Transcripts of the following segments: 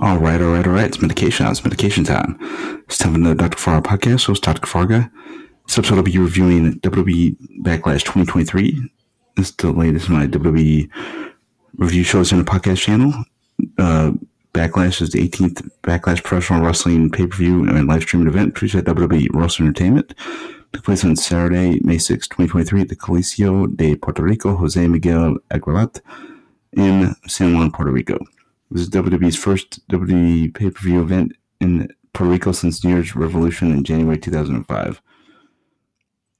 All right, all right, all right. It's medication. It's medication time. It's time for the Dr. Kavarga podcast. It's Dr. Kavarga. This episode I'll be reviewing WWE Backlash 2023. This is the latest in my WWE review shows on the podcast channel. Uh, Backlash is the 18th Backlash Professional Wrestling pay per view and live streaming event produced at WWE Wrestling Entertainment. Took place on Saturday, May 6, 2023, at the Coliseo de Puerto Rico, Jose Miguel Agrelot in San Juan, Puerto Rico. This is WWE's first WWE pay per view event in Puerto Rico since New Year's Revolution in January 2005.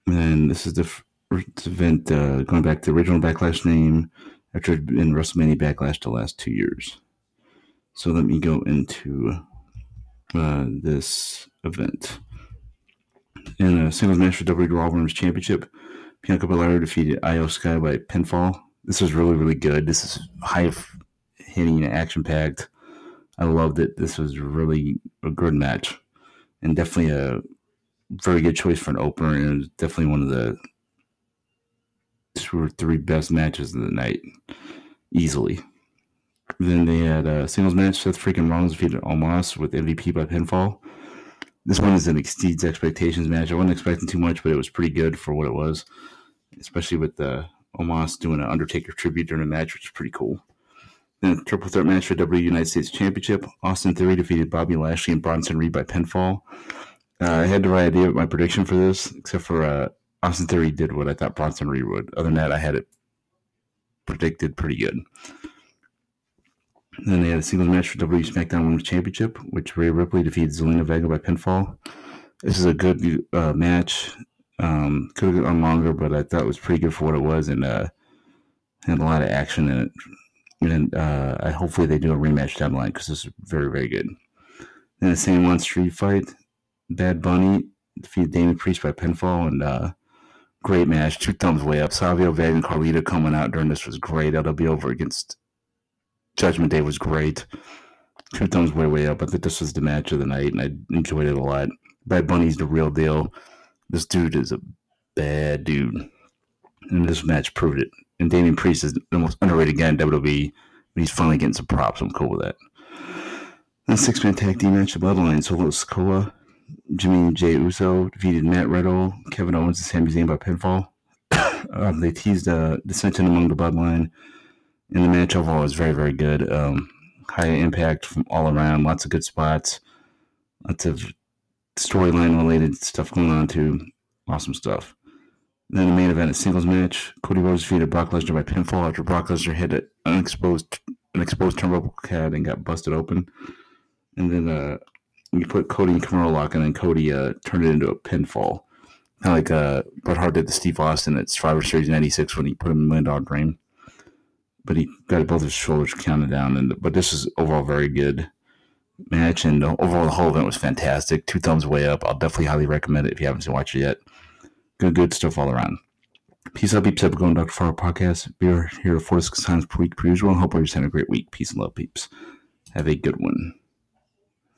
And this is the first event uh, going back to the original Backlash name after it had been WrestleMania Backlash the last two years. So let me go into uh, this event. In a singles match for WWE Raw Women's Championship, Bianca Belair defeated Iyo Sky by pinfall. This was really, really good. This is high hitting, action packed. I loved it. This was really a good match, and definitely a very good choice for an opener. And it was definitely one of the two or three best matches of the night, easily. Then they had a singles match. Seth freaking Rollins defeated Omos with MVP by pinfall. This one is an exceeds expectations match. I wasn't expecting too much, but it was pretty good for what it was, especially with the Omos doing an Undertaker tribute during the match, which is pretty cool. Then a triple threat match for W United States Championship. Austin Theory defeated Bobby Lashley and Bronson Reed by pinfall. Uh, I had the right idea of my prediction for this, except for uh, Austin Theory did what I thought Bronson Reed would. Other than that, I had it predicted pretty good. Then they had a singles match for WWE SmackDown Women's Championship, which Rhea Ripley defeated Zelina Vega by pinfall. This is a good uh, match. Um, could have gone longer, but I thought it was pretty good for what it was, and uh, had a lot of action in it. And uh, hopefully they do a rematch down the line because this is very, very good. Then the San Juan street fight, Bad Bunny defeated Damien Priest by pinfall, and uh, great match. Two thumbs way up. Savio Vega and Carlito coming out during this was great. LW over against Judgment Day was great. Two thumbs way, way up. I think this was the match of the night, and I enjoyed it a lot. Bad Bunny's the real deal. This dude is a bad dude. And this match proved it. And Damien Priest is the most underrated guy in WWE. But he's finally getting some props. I'm cool with that. Then six man tag team match, the Bloodline. Solo Sikoa, Jimmy J. Uso defeated Matt Riddle, Kevin Owens, and Sami Zayn by pinfall. um, they teased uh, dissension among the Bloodline. And the match overall was very, very good. Um, high impact from all around, lots of good spots, lots of storyline related stuff going on too. Awesome stuff. Then the main event, a singles match. Cody Rhodes defeated Brock Lesnar by pinfall after Brock Lesnar hit an unexposed an exposed turnbuckle pad and got busted open. And then uh, you put Cody in Kimura lock, and then Cody uh, turned it into a pinfall. Kind of like uh, Bret Hart did to Steve Austin at Survivor Series '96 when he put him in Million Dollar Dream. But he got both his shoulders counted down. And but this is overall very good match, and overall the whole event was fantastic. Two thumbs way up. I'll definitely highly recommend it if you haven't watched it yet. Good, good stuff all around. Peace out, peeps. Have going Dr. Kavarga podcast. We're here four to six times per week per usual. Hope you're having a great week. Peace and love, peeps. Have a good one.